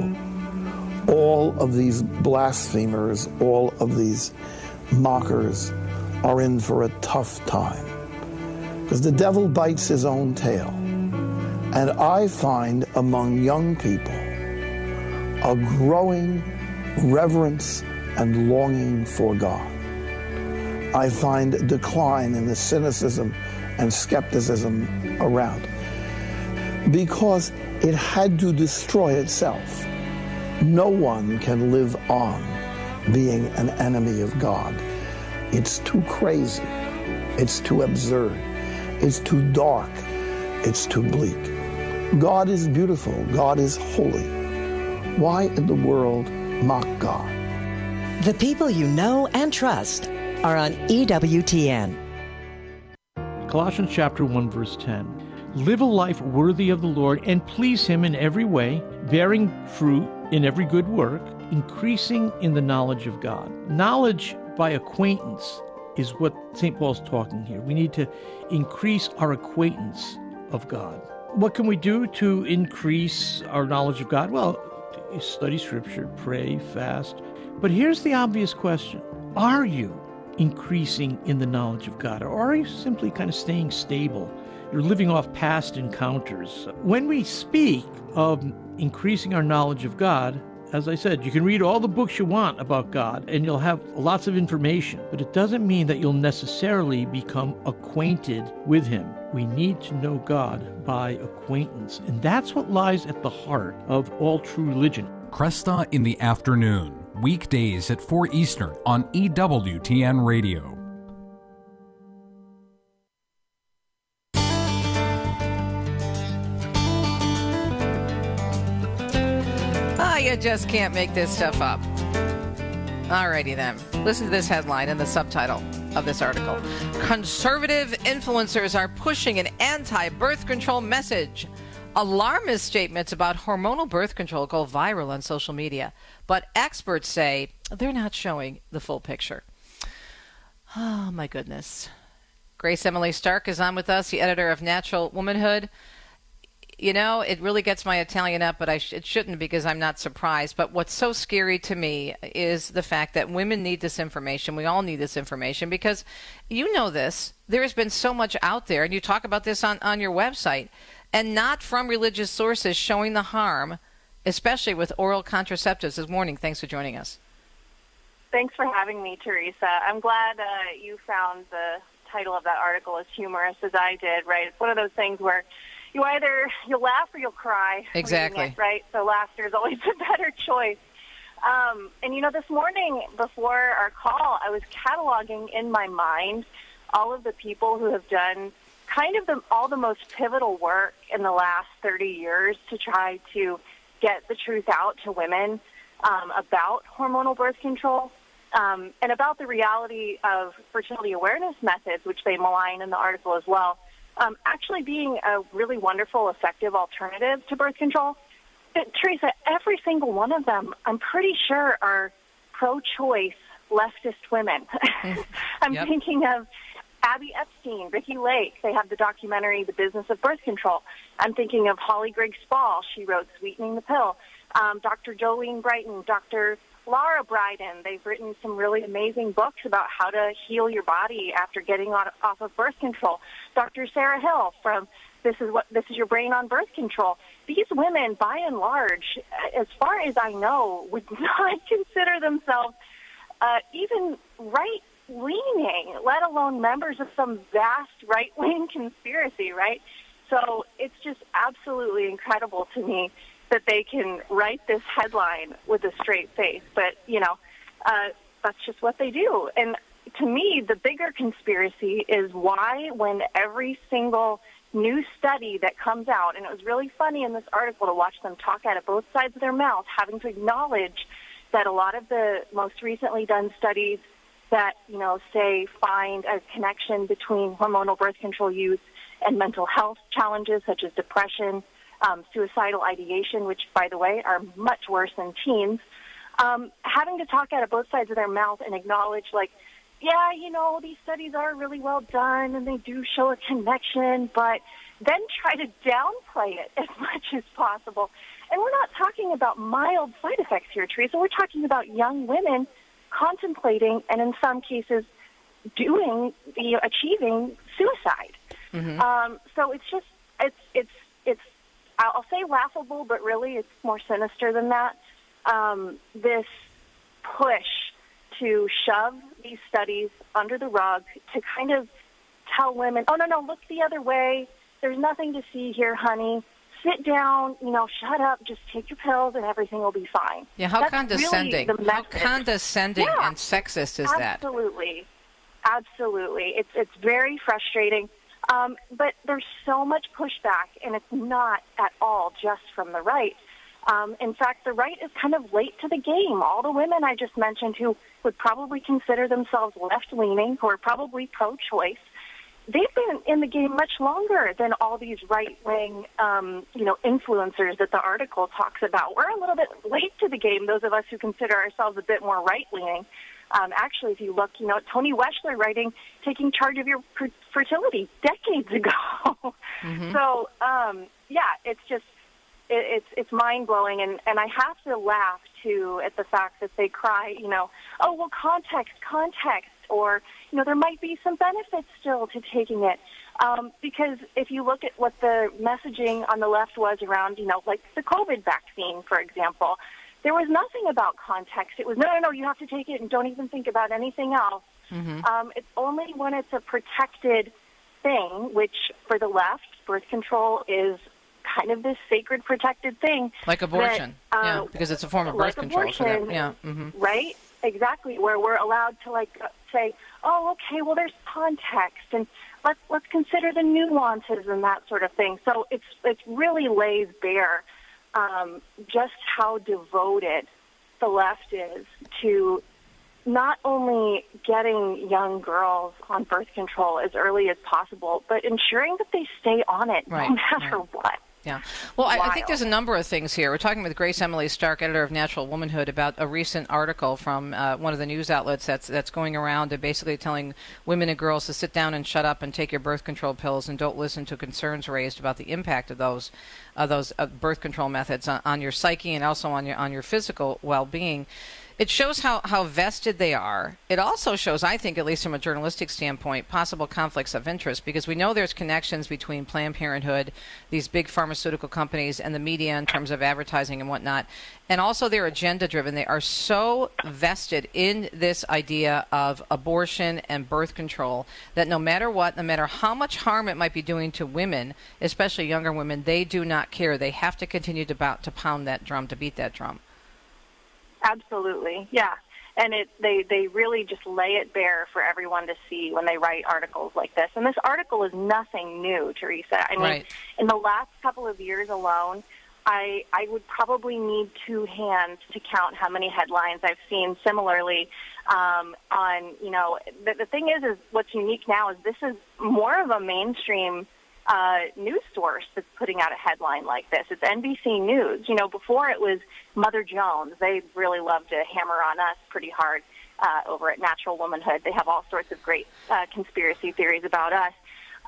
all of these blasphemers, all of these mockers are in for a tough time. Because the devil bites his own tail. And I find among young people a growing reverence and longing for God. I find a decline in the cynicism and skepticism around because it had to destroy itself. No one can live on being an enemy of God. It's too crazy. It's too absurd. It's too dark. It's too bleak. God is beautiful. God is holy. Why in the world mock God? The people you know and trust are on EWTN. Colossians chapter 1 verse 10. Live a life worthy of the Lord and please him in every way, bearing fruit in every good work, increasing in the knowledge of God. Knowledge by acquaintance is what St. Paul's talking here. We need to increase our acquaintance of God. What can we do to increase our knowledge of God? Well, study scripture, pray, fast. But here's the obvious question. Are you increasing in the knowledge of God? Or are you simply kind of staying stable? You're living off past encounters. When we speak of increasing our knowledge of God, as I said, you can read all the books you want about God and you'll have lots of information, but it doesn't mean that you'll necessarily become acquainted with Him. We need to know God by acquaintance, and that's what lies at the heart of all true religion. Kresta in the afternoon, weekdays at 4 Eastern on EWTN Radio. Ah, you just can't make this stuff up. Alrighty then. Listen to this headline and the subtitle of this article. Conservative influencers are pushing an anti birth control message. Alarmist statements about hormonal birth control go viral on social media, but experts say they're not showing the full picture. Oh, my goodness. Grace Emily Stark is on with us, the editor of Natural Womanhood. You know, it really gets my Italian up, but I sh- it shouldn't because I'm not surprised. But what's so scary to me is the fact that women need this information. We all need this information because you know this. There has been so much out there, and you talk about this on, on your website, and not from religious sources showing the harm, especially with oral contraceptives. This morning, thanks for joining us. Thanks for having me, Teresa. I'm glad uh, you found the title of that article as humorous as I did, right? It's one of those things where you either you'll laugh or you'll cry. Exactly. It, right. So laughter is always a better choice. Um, and you know, this morning before our call, I was cataloging in my mind all of the people who have done kind of the, all the most pivotal work in the last 30 years to try to get the truth out to women um, about hormonal birth control um, and about the reality of fertility awareness methods, which they malign in the article as well um, actually being a really wonderful, effective alternative to birth control. But, Teresa, every single one of them, I'm pretty sure, are pro-choice leftist women. I'm Yep. thinking of Abby Epstein, Ricki Lake. They have the documentary The Business of Birth Control. I'm thinking of Holly Grigg Spall. She wrote Sweetening the Pill. Um, Dr. Jolene Brighton, Dr. Laura Briden. They've written some really amazing books about how to heal your body after getting on, off of birth control. Dr. Sarah Hill from This is what this is your brain on birth control. These women, by and large, as far as I know, would not consider themselves uh, even right leaning, let alone members of some vast right wing conspiracy, right? So it's just absolutely incredible to me that they can write this headline with a straight face. But, you know, uh, that's just what they do. And to me, the bigger conspiracy is why, when every single new study that comes out, and it was really funny in this article to watch them talk out of both sides of their mouth, having to acknowledge that a lot of the most recently done studies that, you know, say find a connection between hormonal birth control use and mental health challenges such as depression, um, suicidal ideation, which, by the way, are much worse than teens, um, having to talk out of both sides of their mouth and acknowledge, like, yeah, you know, these studies are really well done and they do show a connection, but then try to downplay it as much as possible. And we're not talking about mild side effects here, Teresa. We're talking about young women contemplating and in some cases doing, you know, achieving suicide. Mm-hmm. Um, so it's just, it's, it's, it's, I'll say laughable, but really it's more sinister than that. Um, this push to shove these studies under the rug to kind of tell women, oh, no, no, look the other way. There's nothing to see here, honey. Sit down, you know, shut up, just take your pills and everything will be fine. Yeah, how That's condescending. Really how condescending Yeah. and sexist is that? Absolutely. Absolutely. It's it's very frustrating. Um, but there's so much pushback, and it's not at all just from the right. Um, in fact, the right is kind of late to the game. All the women I just mentioned who would probably consider themselves left-leaning, who are probably pro-choice, they've been in the game much longer than all these right-wing, um, you know, influencers that the article talks about. We're a little bit late to the game. Those of us who consider ourselves a bit more right-leaning. Um, actually, if you look, you know, Toni Weschler writing "Taking Charge of Your Fer- Fertility" decades ago. So, um, yeah, it's just it, it's it's mind blowing, and and I have to laugh too at the fact that they cry, you know, oh well, context, context, or you know, there might be some benefits still to taking it, um, because if you look at what the messaging on the left was around, you know, like the COVID vaccine, for example, there was nothing about context. It was no, no, no, you have to take it and don't even think about anything else. Um, it's only when it's a protected thing, which for the left, birth control is kind of this sacred protected thing. Like abortion. that, uh, yeah, because it's a form of like birth control. So that, abortion, yeah. hmm Right? Exactly. Where we're allowed to like uh, say, oh, okay, well, there's context, and let's let's consider the nuances and that sort of thing. So it's it really lays bare um, just how devoted the left is to not only getting young girls on birth control as early as possible, but ensuring that they stay on it Right, no matter right. what. Yeah. Well, I, I, think there's a number of things here. We're talking with Grace Emily Stark, editor of Natural Womanhood, about a recent article from uh, one of the news outlets that's that's going around and basically telling women and girls to sit down and shut up and take your birth control pills and don't listen to concerns raised about the impact of those uh, those uh, birth control methods on, on your psyche and also on your on your physical well-being it shows how, how vested they are. It also shows, I think, at least from a journalistic standpoint, possible conflicts of interest because we know there's connections between Planned Parenthood, these big pharmaceutical companies, and the media in terms of advertising and whatnot. And also, they're agenda driven. They are so vested in this idea of abortion and birth control that no matter what, no matter how much harm it might be doing to women, especially younger women, they do not care. They have to continue to, bout, to pound that drum, to beat that drum. Absolutely, yeah. And it they they really just lay it bare for everyone to see when they write articles like this. And this article is nothing new, Teresa. I mean, right. in the last couple of years alone, I I would probably need two hands to count how many headlines I've seen similarly um, on you know the, the thing is is what's unique now is this is more of a mainstream uh, news source that's putting out a headline like this. It's NBC News. You know, before it was Mother Jones. They really love to hammer on us pretty hard uh, over at Natural Womanhood. They have all sorts of great uh, conspiracy theories about us.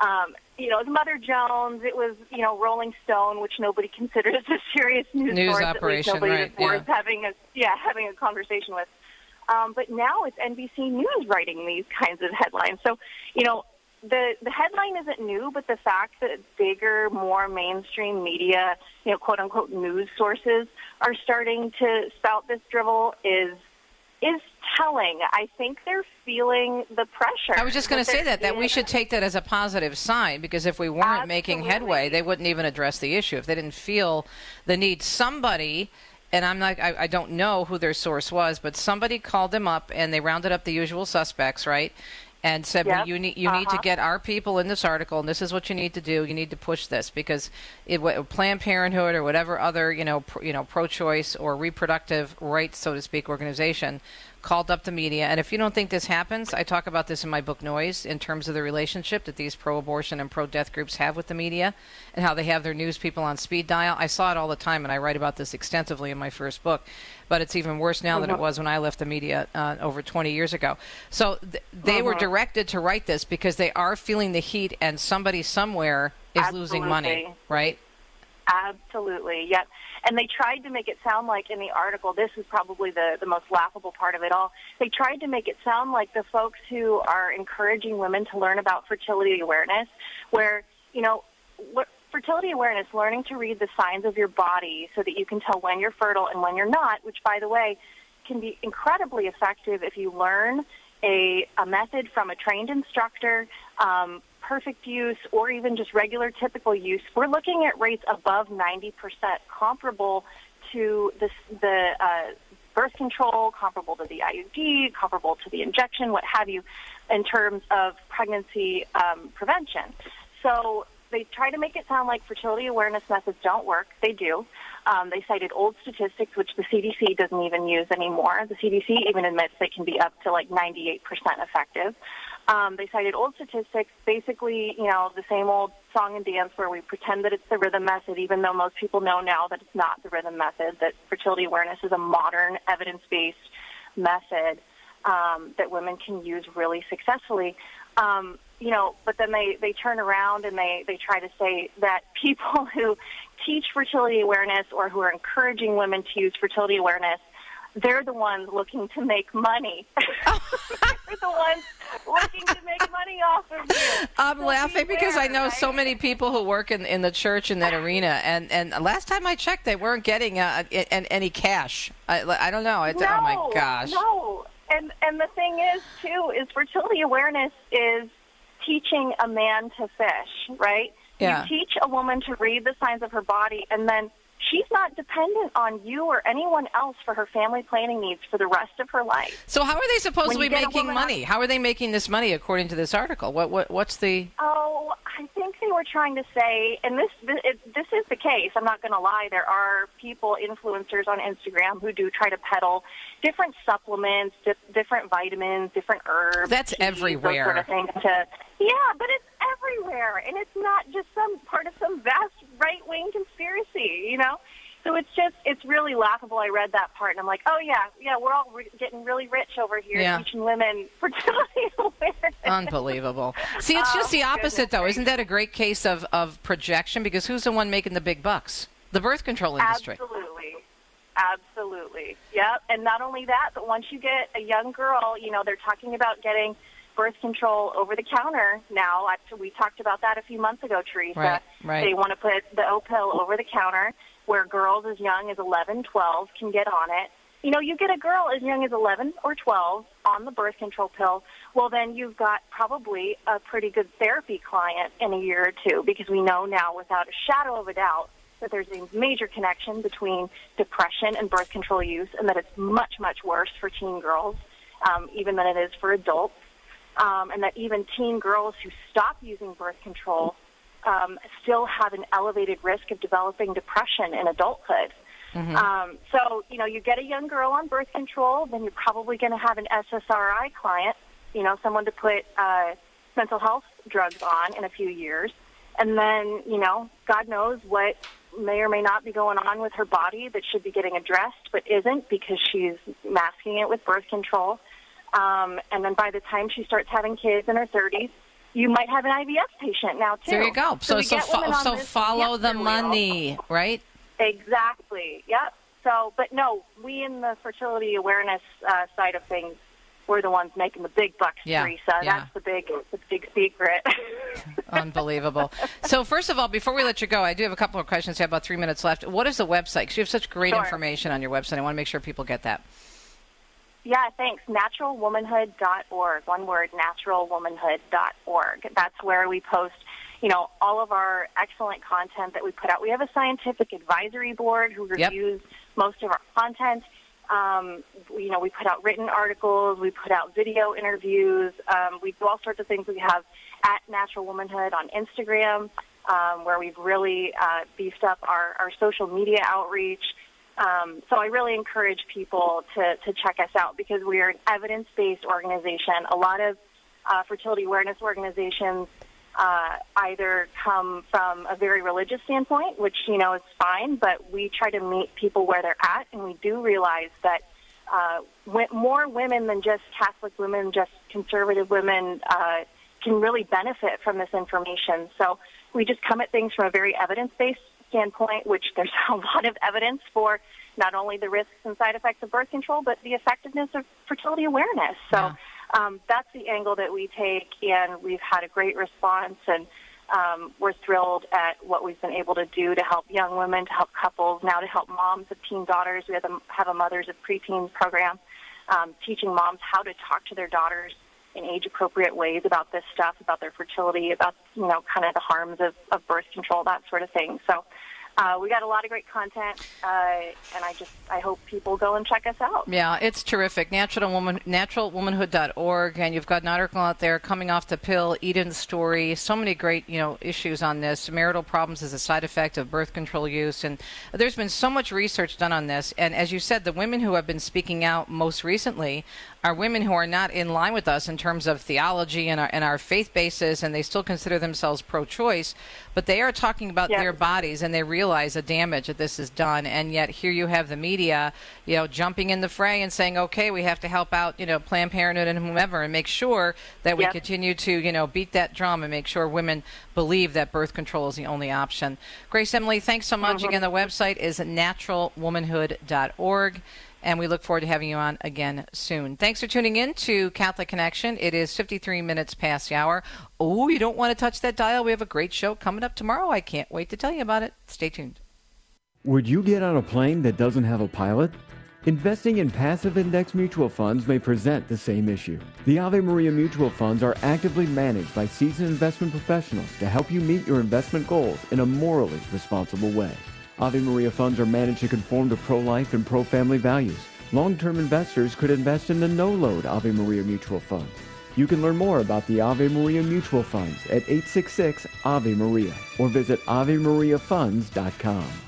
Um, you know, it was Mother Jones. It was, you know, Rolling Stone, which nobody considers a serious news, news source. operation, nobody right? is worth Yeah. having a yeah having a conversation with. Um, but now it's NBC News writing these kinds of headlines. So, you know, the the headline isn't new, but the fact that bigger, more mainstream media, you know, quote unquote news sources are starting to spout this drivel is is telling. I think they're feeling the pressure. I was just going to say that that we should take that as a positive sign because if we weren't making headway, they wouldn't even address the issue. If they didn't feel the need, somebody. And I'm not. I, I don't know who their source was, but somebody called them up and they rounded up the usual suspects, right? And said, well, "You need you need to Uh-huh. get our people in this article, and this is what you need to do. You need to push this because it, Planned Parenthood or whatever other you know pro, you know pro-choice or reproductive rights, so to speak, organization called up the media. And if you don't think this happens, I talk about this in my book Noise in terms of the relationship that these pro-abortion and pro-death groups have with the media and how they have their news people on speed dial. I saw it all the time, and I write about this extensively in my first book. But it's even worse now than it was when I left the media uh, over 20 years ago. So th- they were directed to write this because they are feeling the heat, and somebody somewhere is losing money, right? Absolutely, yep. And they tried to make it sound like in the article, this is probably the, the most laughable part of it all. They tried to make it sound like the folks who are encouraging women to learn about fertility awareness, where, you know, what, fertility awareness, learning to read the signs of your body so that you can tell when you're fertile and when you're not, which, by the way, can be incredibly effective if you learn a, a method from a trained instructor, um, perfect use, or even just regular typical use. We're looking at rates above 90%, comparable to the, the uh, birth control, comparable to the IUD, comparable to the injection, what have you, in terms of pregnancy um, prevention. So they try to make it sound like fertility awareness methods don't work. They do. Um, they cited old statistics, which the CDC doesn't even use anymore. The CDC even admits they can be up to like 98% effective. Um, they cited old statistics, basically, you know, the same old song and dance where we pretend that it's the rhythm method, even though most people know now that it's not the rhythm method, that fertility awareness is a modern, evidence-based method um, that women can use really successfully. Um, you know, but then they, they turn around and they, they try to say that people who teach fertility awareness or who are encouraging women to use fertility awareness, they're the ones looking to make money. they're the ones looking to make money off of you. I'm So laughing because I know so many people who work in, in the church in that arena, and, and last time I checked, they weren't getting uh, a- any cash. I, I don't know. It's, no, oh my gosh. No, and and the thing is too is fertility awareness is teaching a man to fish, right? Yeah. You teach a woman to read the signs of her body, and then she's not dependent on you or anyone else for her family planning needs for the rest of her life. So how are they supposed When to be making money? How are they making this money according to this article? What what what's the Oh, I think they were trying to say, and this this, it, this is the case. I'm not going to lie. There are people, influencers on Instagram, who do try to peddle different supplements, di- different vitamins, different herbs. That's teas, everywhere. Sort of things. To yeah, but it's everywhere, and it's not just some part of some vast right wing conspiracy, you know. So it's just it's really laughable. I read that part and I'm like, oh yeah, yeah, we're all re- getting really rich over here, Yeah. teaching women fertility awareness. Unbelievable. See, it's just oh, the Oh, opposite, though. Isn't that a great case of, of projection? Because who's the one making the big bucks? The birth control industry. Absolutely. Absolutely. Yep. And not only that, but once you get a young girl, you know, they're talking about getting birth control over the counter now. We talked about that a few months ago, Teresa. Right, right. They want to put the O pill over the counter where girls as young as 11, 12 can get on it. You know, you get a girl as young as 11 or 12 on the birth control pill, well, then you've got probably a pretty good therapy client in a year or two because we know now without a shadow of a doubt that there's a major connection between depression and birth control use and that it's much, much worse for teen girls um, even than it is for adults. Um, and that even teen girls who stop using birth control um, still have an elevated risk of developing depression in adulthood. Mm-hmm. Um, so, you know, you get a young girl on birth control, then you're probably going to have an SSRI client, you know, someone to put uh, mental health drugs on in a few years. And then, you know, God knows what may or may not be going on with her body that should be getting addressed but isn't because she's masking it with birth control. Um, and then by the time she starts having kids in her 30s, you might have an IVF patient now too. There you go. So, we so, fo- so follow the hamster wheel. money, right? Exactly. Yep. So, but no, we in the fertility awareness uh, side of things, we're the ones making the big bucks, Yeah, Teresa. yeah. That's the big, the big secret. Unbelievable. So, first of all, before we let you go, I do have a couple of questions. We have about three minutes left. What is the website? Because you have such great Sure. information on your website. I want to make sure people get that. Yeah, thanks. Naturalwomanhood.org. One word, naturalwomanhood.org. That's where we post, you know, all of our excellent content that we put out. We have a scientific advisory board who Yep. reviews most of our content. Um, you know, we put out written articles, we put out video interviews, um, we do all sorts of things. We have at Natural Womanhood on Instagram, um, where we've really uh, beefed up our, our social media outreach. Um, so I really encourage people to, to check us out because we are an evidence-based organization. A lot of uh, fertility awareness organizations uh, either come from a very religious standpoint, which you know is fine, but we try to meet people where they're at, and we do realize that uh, more women than just Catholic women, just conservative women, uh, can really benefit from this information. So we just come at things from a very evidence-based standpoint, which there's a lot of evidence for not only the risks and side effects of birth control, but the effectiveness of fertility awareness. So um, that's the angle that we take, and we've had a great response, and um, we're thrilled at what we've been able to do to help young women, to help couples, now to help moms of teen daughters. We have a, have a Mothers of Preteens program, um, teaching moms how to talk to their daughters in age-appropriate ways about this stuff, about their fertility, about you know kind of the harms of, of birth control, that sort of thing. So. Uh, we got a lot of great content, uh, and I just I hope people go and check us out. Yeah, it's terrific. Natural woman, naturalwomanhood.org, and you've got an article out there coming off the pill, Eden's story. So many great, you know, issues on this. Marital problems as a side effect of birth control use, and there's been so much research done on this. And as you said, the women who have been speaking out most recently are women who are not in line with us in terms of theology and our, and our faith basis, and they still consider themselves pro-choice, but they are talking about their bodies and they realize the damage that this has done. And yet here you have the media, you know, jumping in the fray and saying, okay, we have to help out, you know, Planned Parenthood and whomever, and make sure that we continue to, you know, beat that drum and make sure women believe that birth control is the only option. Grace Emily, thanks so much. Mhm. Again, the website is naturalwomanhood.org and we look forward to having you on again soon. Thanks for tuning in to Catholic Connection. It is 53 minutes past the hour. Oh, you don't want to touch that dial. We have a great show coming up tomorrow. I can't wait to tell you about it. Stay tuned. Would you get on a plane that doesn't have a pilot? Investing in passive index mutual funds may present the same issue. The Ave Maria mutual funds are actively managed by seasoned investment professionals to help you meet your investment goals in a morally responsible way. Ave Maria funds are managed to conform to pro-life and pro-family values. Long-term investors could invest in the no-load Ave Maria mutual Fund. You can learn more about the Ave Maria mutual funds at 866 Ave Maria or visit AveMariaFunds.com.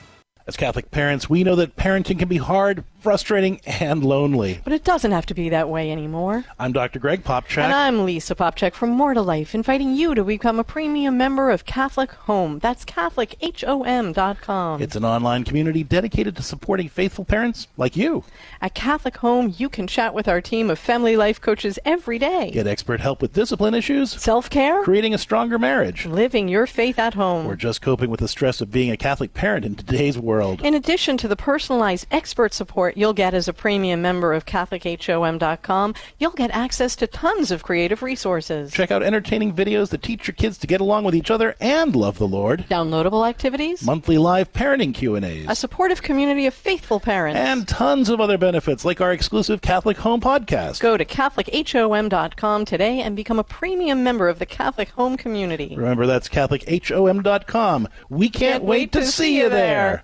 As Catholic parents, we know that parenting can be hard, frustrating, and lonely. But it doesn't have to be that way anymore. I'm Dr. Greg Popcak. And I'm Lisa Popcak from More to Life, inviting you to become a premium member of Catholic Home. That's CatholicHOM.com. It's an online community dedicated to supporting faithful parents like you. At Catholic Home, you can chat with our team of family life coaches every day. Get expert help with discipline issues, self care, creating a stronger marriage, living your faith at home, or just coping with the stress of being a Catholic parent in today's world world. In addition to the personalized expert support you'll get as a premium member of CatholicHOM.com, you'll get access to tons of creative resources. Check out entertaining videos that teach your kids to get along with each other and love the Lord. Downloadable activities, monthly live parenting Q&As, a supportive community of faithful parents, and tons of other benefits like our exclusive Catholic Home podcast. Go to CatholicHOM.com today and become a premium member of the Catholic Home community. Remember, that's CatholicHOM.com. We can't, can't wait, wait, to, see you there. there.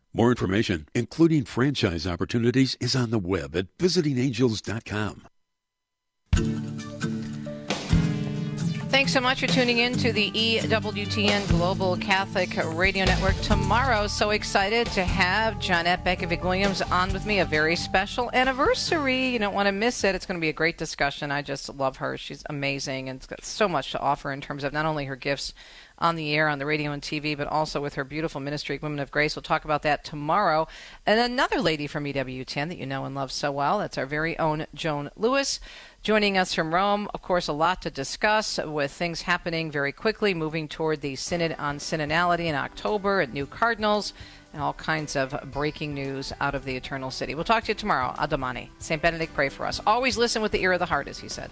More information, including franchise opportunities, is on the web at visitingangels.com. Thanks so much for tuning in to the EWTN Global Catholic Radio Network. Tomorrow, so excited to have Johnnette Benkovic Williams on with me. A very special anniversary. You don't want to miss it. It's going to be a great discussion. I just love her. She's amazing and got so much to offer in terms of not only her gifts on the air, on the radio and TV, but also with her beautiful ministry, Women of Grace. We'll talk about that tomorrow. And another lady from EWTN that you know and love so well, that's our very own Joan Lewis. Joining us from Rome, of course, a lot to discuss with things happening very quickly, moving toward the Synod on Synodality in October at New Cardinals, and all kinds of breaking news out of the Eternal City. We'll talk to you tomorrow. Adomani. St. Benedict, pray for us. Always listen with the ear of the heart, as he said.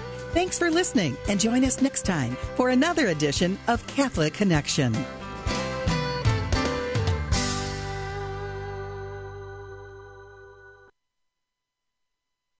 Thanks for listening and join us next time for another edition of Catholic Connection.